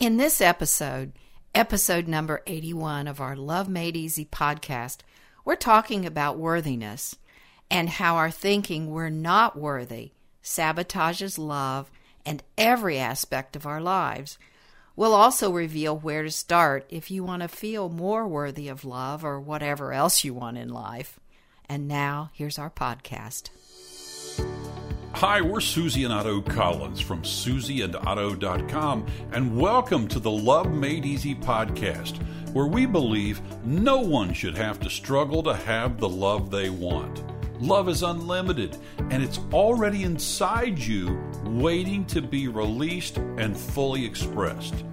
In this episode, episode number 81 of our Love Made Easy podcast, we're talking about worthiness and how our thinking we're not worthy sabotages love and every aspect of our lives. We'll also reveal where to start if you want to feel more worthy of love or whatever else you want in life. And now, here's our podcast. Hi, we're Susie and Otto Collins from susieandotto.com, and welcome to the Love Made Easy podcast, where we believe no one should have to struggle to have the love they want. Love is unlimited, and it's already inside you, waiting to be released and fully expressed.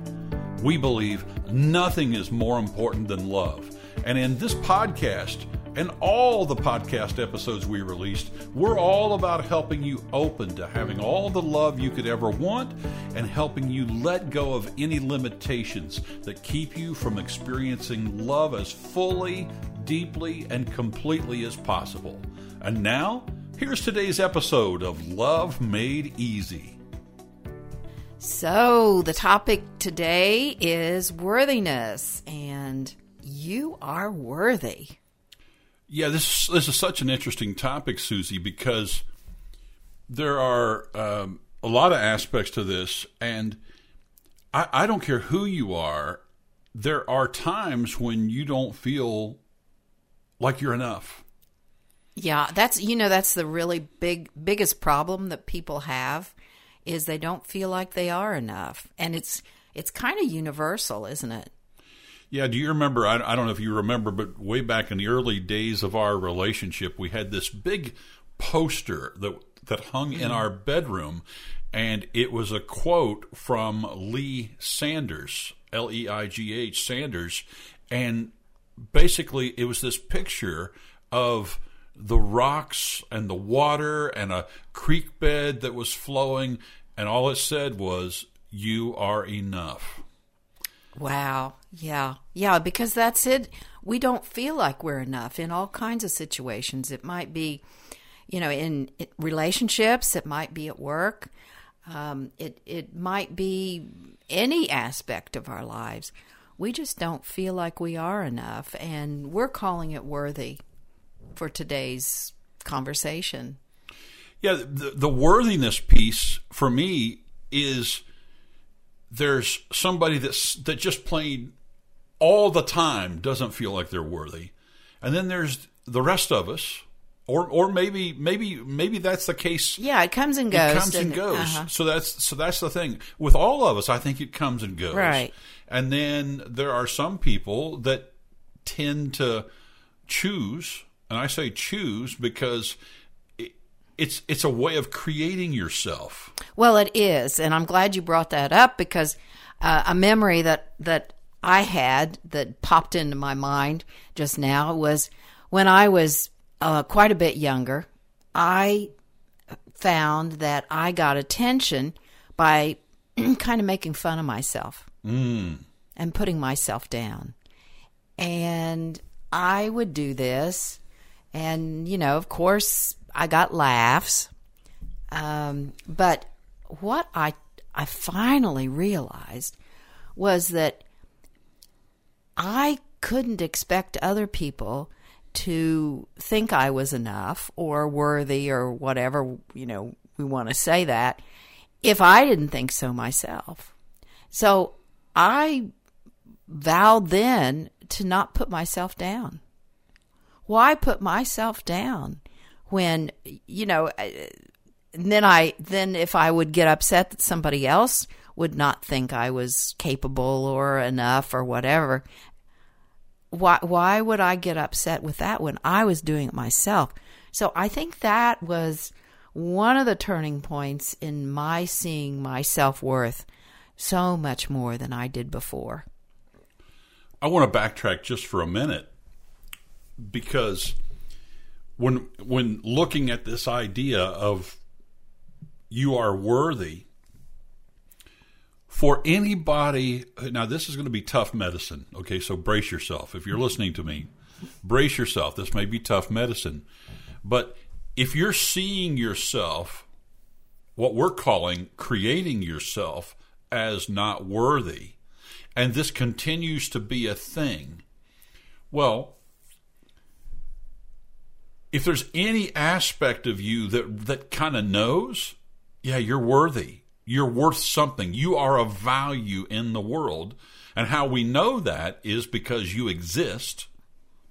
We believe nothing is more important than love. And in this podcast, and all the podcast episodes we released, we're all about helping you open to having all the love you could ever want and helping you let go of any limitations that keep you from experiencing love as fully, deeply, and completely as possible. And now, here's today's episode of Love Made Easy. So, the topic today is worthiness, and you are worthy. Yeah, this this is such an interesting topic, Susie, because there are um, a lot of aspects to this, and I, I don't care who you are. There are times when you don't feel like you're enough. Yeah, that's you know that's the really big biggest problem that people have is they don't feel like they are enough, and it's it's kind of universal, isn't it? Yeah, do you remember? I, I don't know if you remember, but way back in the early days of our relationship, we had this big poster that that hung in mm-hmm. our bedroom, and it was a quote from Leigh Sanders, L E I G H Sanders, and basically it was this picture of the rocks and the water and a creek bed that was flowing, and all it said was, You are enough. Wow. Yeah. Yeah, because that's it. We don't feel like we're enough in all kinds of situations. It might be, you know, in relationships, it might be at work, um, it, it might be any aspect of our lives. We just don't feel like we are enough, and we're calling it worthy for today's conversation. Yeah, the, the worthiness piece for me is there's somebody that's that just plain all the time doesn't feel like they're worthy, and then there's the rest of us, or or maybe maybe maybe that's the case. Yeah, it comes and goes. It comes and goes. Uh-huh. So that's so that's the thing with all of us. I think it comes and goes. Right. And then there are some people that tend to choose, and I say choose because it's it's a way of creating yourself. Well, it is, and I'm glad you brought that up because uh, a memory that that I had that popped into my mind just now was when I was uh, quite a bit younger. I found that I got attention by kind of making fun of myself mm. and putting myself down, and I would do this, and you know, of course I got laughs. Um, but what I I finally realized was that I couldn't expect other people to think I was enough or worthy or whatever, you know, we want to say that if I didn't think so myself. So I vowed then to not put myself down. Why put myself down? When you know then I then if I would get upset that somebody else would not think I was capable or enough or whatever why why would I get upset with that when I was doing it myself? So I think that was one of the turning points in my seeing my self-worth so much more than I did before. I want to backtrack just for a minute because when when looking at this idea of you are worthy for anybody now this is going to be tough medicine okay so brace yourself. If you're listening to me brace yourself. This may be tough medicine. But if you're seeing yourself what we're calling creating yourself as not worthy and this continues to be a thing, well, if there's any aspect of you that that kind of knows, yeah, you're worthy. You're worth something. You are of value in the world. And how we know that is because you exist.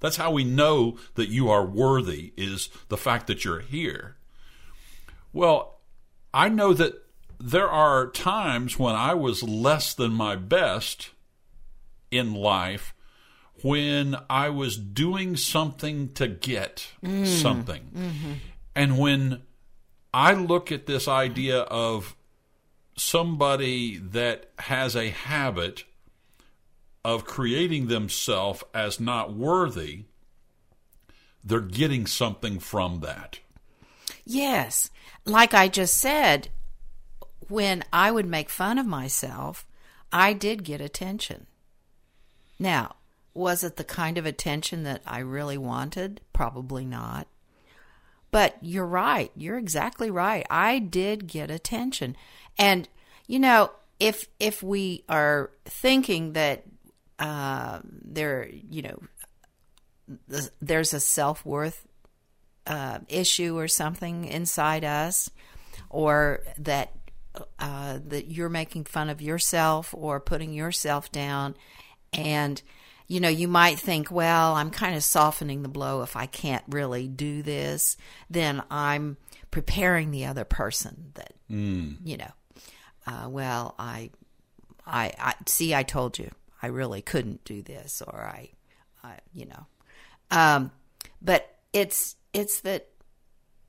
That's how we know that you are worthy is the fact that you're here. Well, I know that there are times when I was less than my best in life when I was doing something to get mm. something. Mm-hmm. And when I look at this idea of somebody that has a habit of creating themselves as not worthy, they're getting something from that. Yes. Like I just said, when I would make fun of myself, I did get attention. Now, was it the kind of attention that I really wanted? Probably not. But you're right. You're exactly right. I did get attention. And you know, if if we are thinking that uh, there, you know, there's a self worth uh, issue or something inside us, or that uh, that you're making fun of yourself or putting yourself down, and you know, you might think, well, I'm kind of softening the blow if I can't really do this, then I'm preparing the other person that, mm. you know, uh, well, I, I, I, see, I told you I really couldn't do this, or I, I you know, um, but it's, it's that,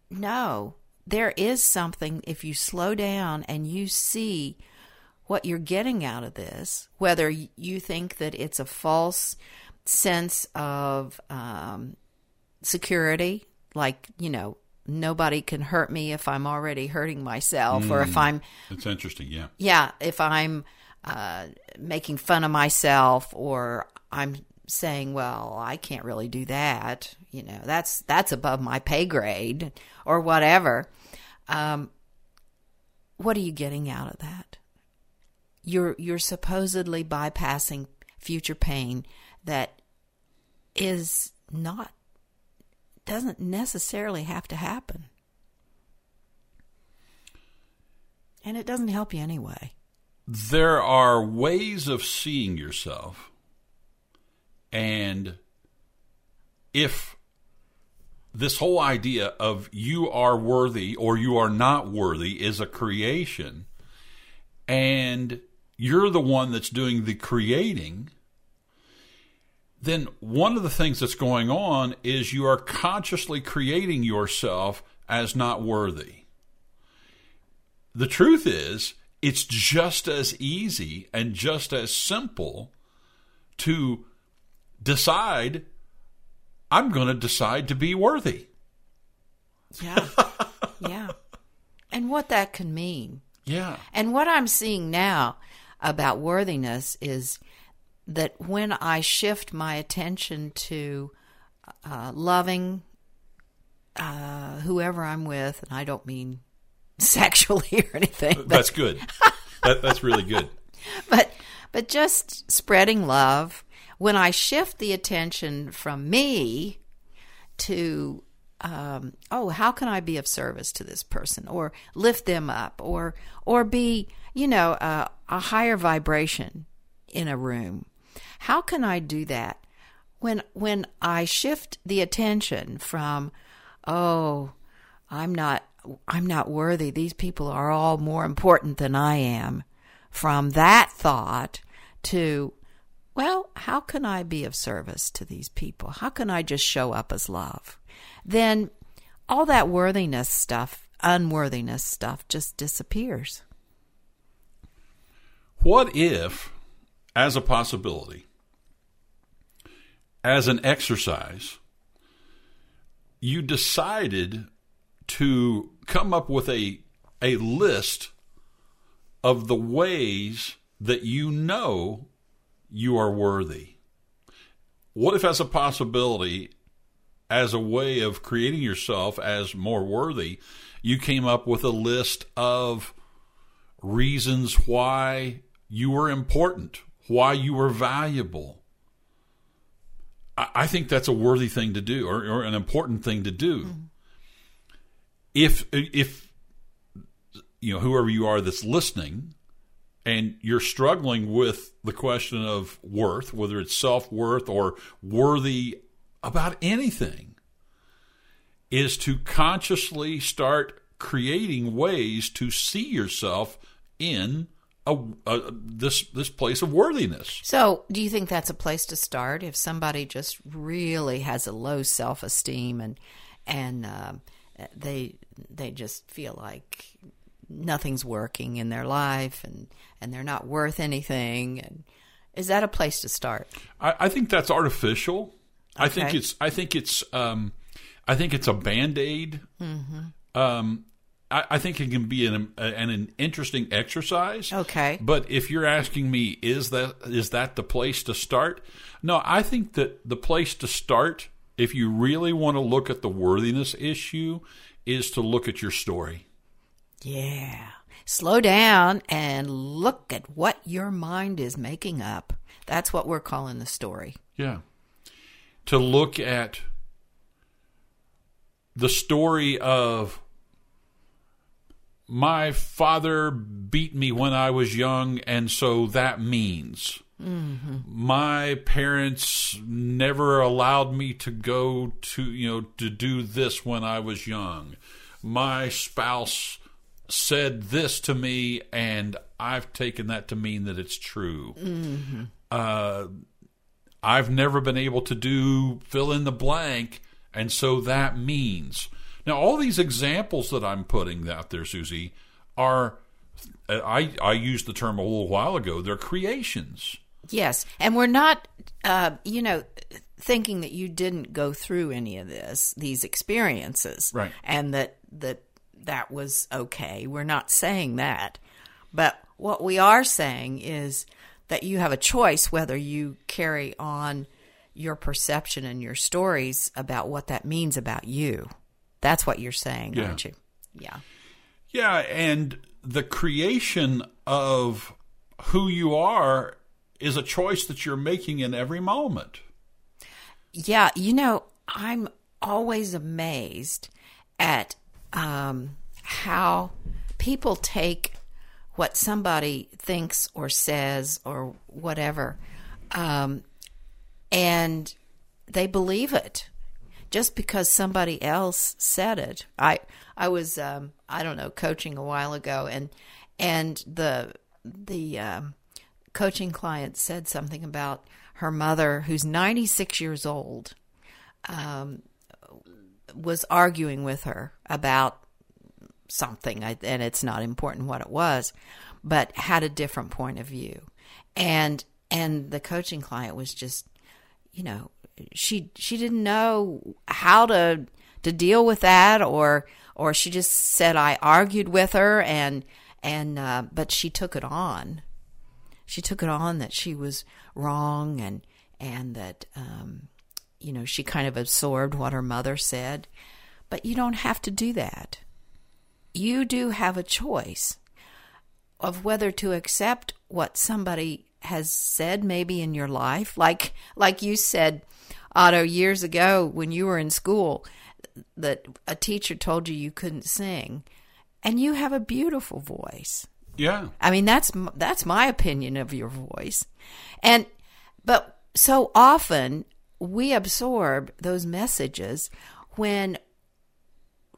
no, there is something if you slow down and you see what you're getting out of this, whether you think that it's a false sense of um, security, like, you know, nobody can hurt me if I'm already hurting myself, mm, or if mm. I'm. It's interesting, yeah. Yeah, if I'm uh, making fun of myself, or I'm saying, well, I can't really do that, you know, that's that's above my pay grade, or whatever. Um, what are you getting out of that? You're you're supposedly bypassing future pain that is not doesn't necessarily have to happen. And it doesn't help you anyway. There are ways of seeing yourself. And if this whole idea of you are worthy or you are not worthy is a creation, and you're the one that's doing the creating, then one of the things that's going on is you are consciously creating yourself as not worthy. The truth is, it's just as easy and just as simple to decide I'm going to decide to be worthy. Yeah. yeah. And what that can mean. Yeah. And what I'm seeing now about worthiness is that when I shift my attention to uh, loving uh, whoever I'm with, and I don't mean sexually or anything. But, that's good. that, that's really good. But but just spreading love. When I shift the attention from me to um, oh, how can I be of service to this person, or lift them up, or or be you know a higher vibration in a room? How can I do that when when I shift the attention from oh, I'm not I'm not worthy. These people are all more important than I am. From that thought to well, how can I be of service to these people? How can I just show up as love? Then all that worthiness stuff, unworthiness stuff just disappears. What if, as a possibility, as an exercise, you decided to come up with a, a list of the ways that you know you are worthy? What if, as a possibility, as a way of creating yourself as more worthy, you came up with a list of reasons why you were important, why you were valuable. I, I think that's a worthy thing to do or, or an important thing to do. Mm-hmm. If if you know whoever you are that's listening and you're struggling with the question of worth, whether it's self worth or worthy about anything, is to consciously start creating ways to see yourself in a, a, this this place of worthiness. So, do you think that's a place to start if somebody just really has a low self esteem and and uh, they they just feel like nothing's working in their life and and they're not worth anything and is that a place to start? I, I think that's artificial. I think it's I think it's um, I think it's a band aid. Mm-hmm. Um, I, I, think it can be an, an, an interesting exercise. Okay, but if you're asking me, is that is that the place to start? No, I think that the place to start, if you really want to look at the worthiness issue, is to look at your story. Yeah. Slow down and look at what your mind is making up. That's what we're calling the story. Yeah. To look at the story of my father beat me when I was young, and so that means. Mm-hmm. My parents never allowed me to go to, you know, to do this when I was young. My spouse said this to me, and I've taken that to mean that it's true. Mm-hmm. Uh, I've never been able to do fill in the blank, and so that means. Now, all these examples that I'm putting out there, Susie, are I I used the term a little while ago. They're creations. Yes, and we're not, uh, you know, thinking that you didn't go through any of this, these experiences, right? And that that that was okay. We're not saying that, but what we are saying is that you have a choice whether you carry on your perception and your stories about what that means about you. That's what you're saying, yeah. aren't you? Yeah. Yeah, and the creation of who you are is a choice that you're making in every moment. Yeah, you know, I'm always amazed at um, how people take what somebody thinks or says or whatever, um, and they believe it just because somebody else said it. I I was um, I don't know coaching a while ago, and and the the um, coaching client said something about her mother, who's 96 years old, um, was arguing with her about something, and it's not important what it was, but had a different point of view, and and the coaching client was just, you know, she she didn't know how to to deal with that, or or she just said I argued with her, and and uh, but she took it on. She took it on that she was wrong, and and that um, you know she kind of absorbed what her mother said, but you don't have to do that you do have a choice of whether to accept what somebody has said maybe in your life. Like like you said Otto years ago when you were in school that a teacher told you you couldn't sing and you have a beautiful voice. Yeah. I mean that's that's my opinion of your voice. And but so often we absorb those messages when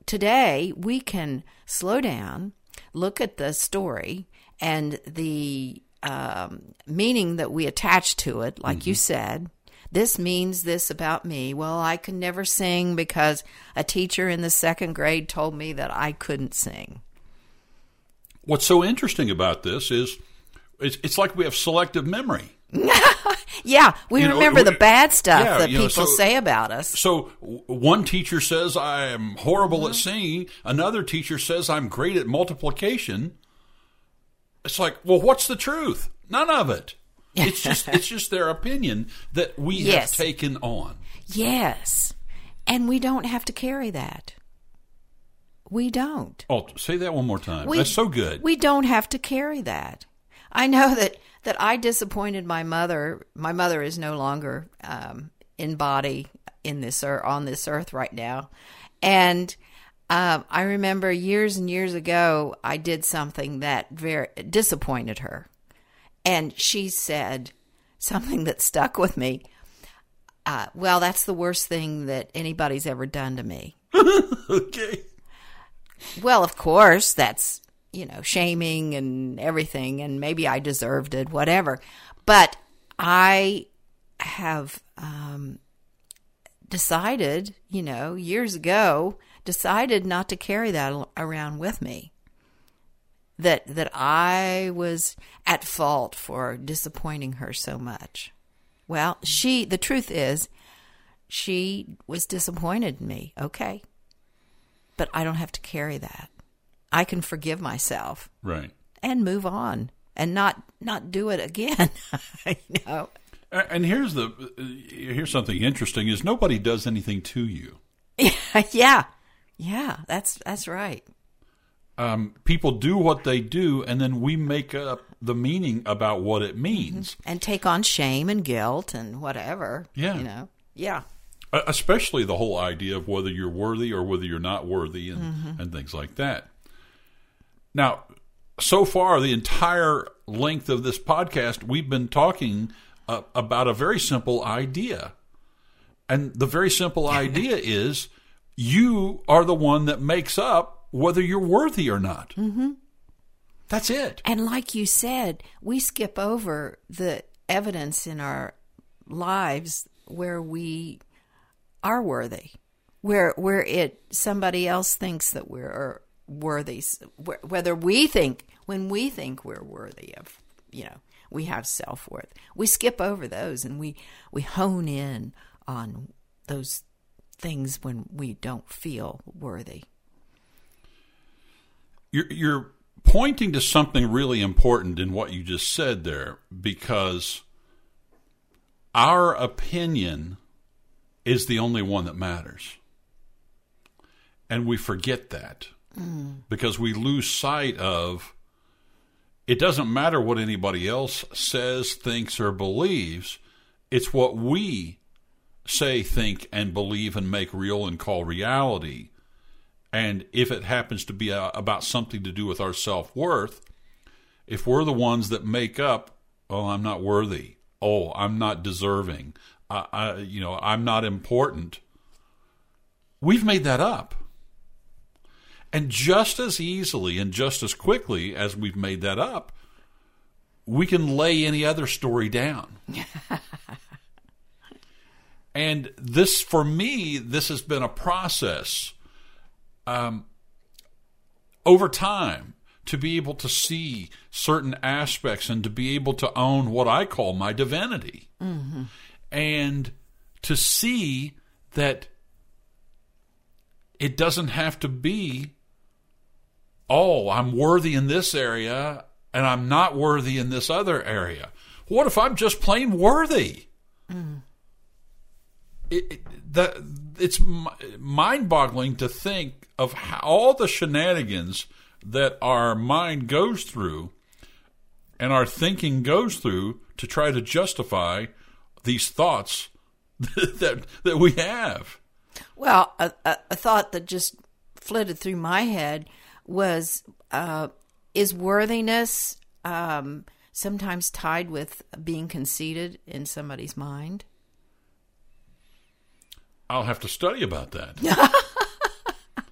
today we can slow down, look at the story and the um, meaning that we attach to it, like mm-hmm. you said. This means this about me. Well, I can never sing because a teacher in the second grade told me that I couldn't sing. What's so interesting about this is it's, it's like we have selective memory. yeah, we you remember know, the bad stuff yeah, that people know, so, say about us. So one teacher says I'm horrible mm-hmm. at singing, another teacher says I'm great at multiplication. It's like, well, what's the truth? None of it. It's just it's just their opinion that we yes. have taken on. Yes. And we don't have to carry that. We don't. Oh, say that one more time. We, That's so good. We don't have to carry that. I know that that I disappointed my mother. My mother is no longer um, in body in this earth, on this earth right now, and um, I remember years and years ago I did something that very disappointed her, and she said something that stuck with me. Uh, well, that's the worst thing that anybody's ever done to me. okay. Well, of course, that's, you know, shaming and everything, and maybe I deserved it, whatever. But I have um, decided, you know, years ago, decided not to carry that around with me. That that I was at fault for disappointing her so much. Well, she the truth is she was disappointed in me. Okay but I don't have to carry that. I can forgive myself. Right. And move on and not not do it again. you know. And here's the here's something interesting is nobody does anything to you. yeah. Yeah, that's that's right. Um, people do what they do, and then we make up the meaning about what it means, mm-hmm. and take on shame and guilt and whatever. Yeah, you know. Yeah especially the whole idea of whether you're worthy or whether you're not worthy and, mm-hmm. and things like that. Now, so far, the entire length of this podcast, we've been talking uh, about a very simple idea. And the very simple idea is you are the one that makes up whether you're worthy or not. Mm-hmm. That's it. And like you said, we skip over the evidence in our lives where we are worthy, where where it somebody else thinks that we're worthy, whether we think when we think we're worthy of, you know, we have self worth. We skip over those and we we hone in on those things when we don't feel worthy. You're, you're pointing to something really important in what you just said there because our opinion is the only one that matters. And we forget that because we lose sight of it doesn't matter what anybody else says, thinks, or believes. It's what we say, think, and believe and make real and call reality. And if it happens to be a, about something to do with our self worth, if we're the ones that make up, oh, I'm not worthy, oh, I'm not deserving, I, I, you know, I'm not important. We've made that up. And just as easily and just as quickly as we've made that up, we can lay any other story down. and this, for me, this has been a process um, over time to be able to see certain aspects and to be able to own what I call my divinity. Mm-hmm and to see that it doesn't have to be, oh, I'm worthy in this area and I'm not worthy in this other area. What if I'm just plain worthy? Mm. It, it, that, it's mind boggling to think of how, all the shenanigans that our mind goes through and our thinking goes through to try to justify these thoughts that that we have. Well, a, a, thought that just flitted through my head was: uh, Is worthiness um, sometimes tied with being conceited in somebody's mind? I'll have to study about that.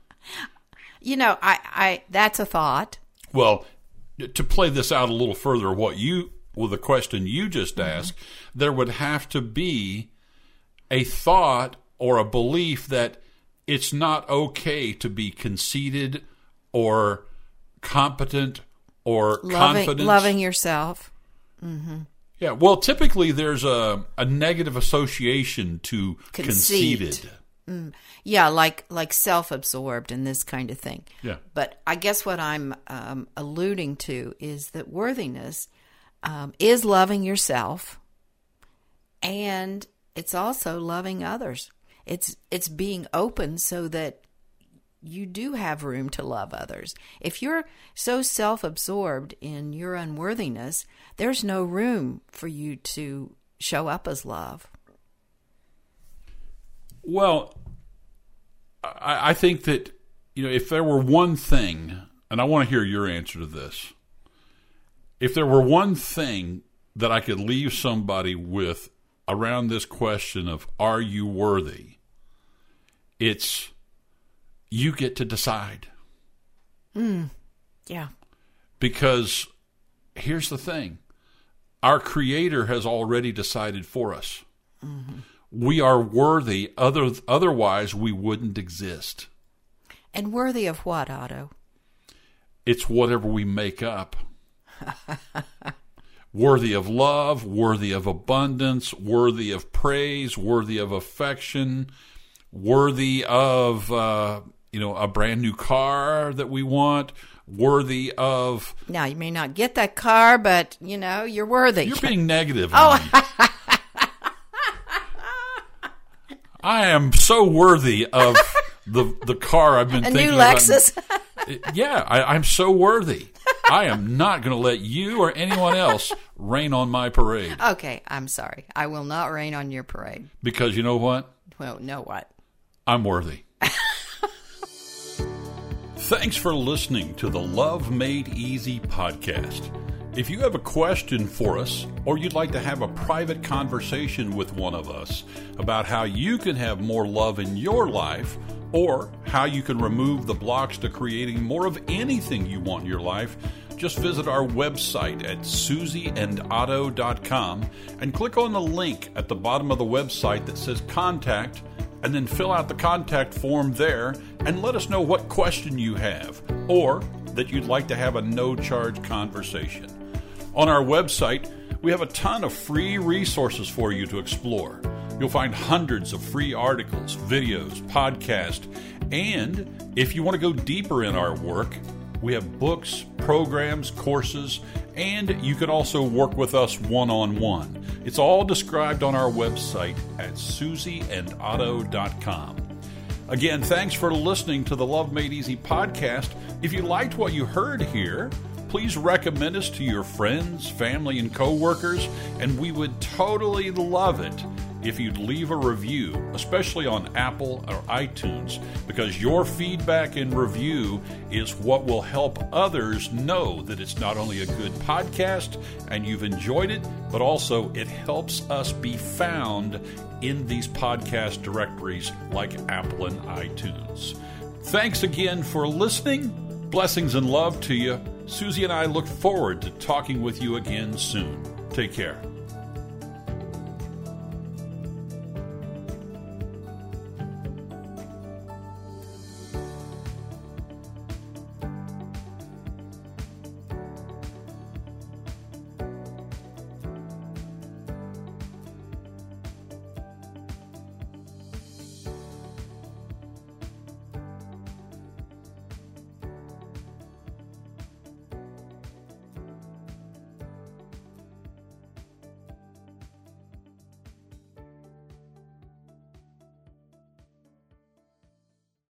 you know, I, I that's a thought. Well, to play this out a little further, what you with the question you just mm-hmm. asked, there would have to be a thought or a belief that it's not okay to be conceited or competent or loving, confident. Loving yourself. Mm-hmm. Yeah, well, typically there's a, a negative association to Conceit. conceited. Mm. Yeah, like like self-absorbed and this kind of thing. Yeah. But I guess what I'm um, alluding to is that worthiness um, is loving yourself, and it's also loving others. It's it's being open so that you do have room to love others. If you're so self absorbed in your unworthiness, there's no room for you to show up as love. Well, I, I think that, you know, if there were one thing, and I want to hear your answer to this, if there were one thing that I could leave somebody with around this question of are you worthy, it's you get to decide. Mm, yeah. Because here's the thing our Creator has already decided for us. Mm-hmm. We are worthy, other, otherwise, we wouldn't exist. And worthy of what, Otto? It's whatever we make up. worthy of love, worthy of abundance, worthy of praise, worthy of affection, worthy of uh, you know a brand new car that we want worthy of now you may not get that car but you know you're worthy. You're being negative oh. i am so worthy of the the car i've been a thinking new lexus? About. yeah I, i'm so worthy. I am not going to let you or anyone else rain on my parade. Okay i'm sorry. I will not rain on your parade. Because you know what? Well know what? I'm worthy. Thanks for listening to the Love Made Easy podcast. If you have a question for us, or you'd like to have a private conversation with one of us about how you can have more love in your life, or how you can remove the blocks to creating more of anything you want in your life, just visit our website at susieandotto.com and click on the link at the bottom of the website that says Contact and then fill out the contact form there and let us know what question you have or that you'd like to have a no charge conversation. On our website, we have a ton of free resources for you to explore. You'll find hundreds of free articles, videos, podcasts, and if you want to go deeper in our work, we have books, programs, courses, and you can also work with us one on one. It's all described on our website at susieandotto.com. Again, thanks for listening to the Love Made Easy podcast. If you liked what you heard here, please recommend us to your friends, family, and coworkers, and we would totally love it if you'd leave a review, especially on Apple or iTunes, because your feedback and review is what will help others know that it's not only a good podcast and you've enjoyed it, but also it helps us be found in these podcast directories like Apple and iTunes. Thanks again for listening. Blessings and love to you. Susie and I look forward to talking with you again soon. Take care.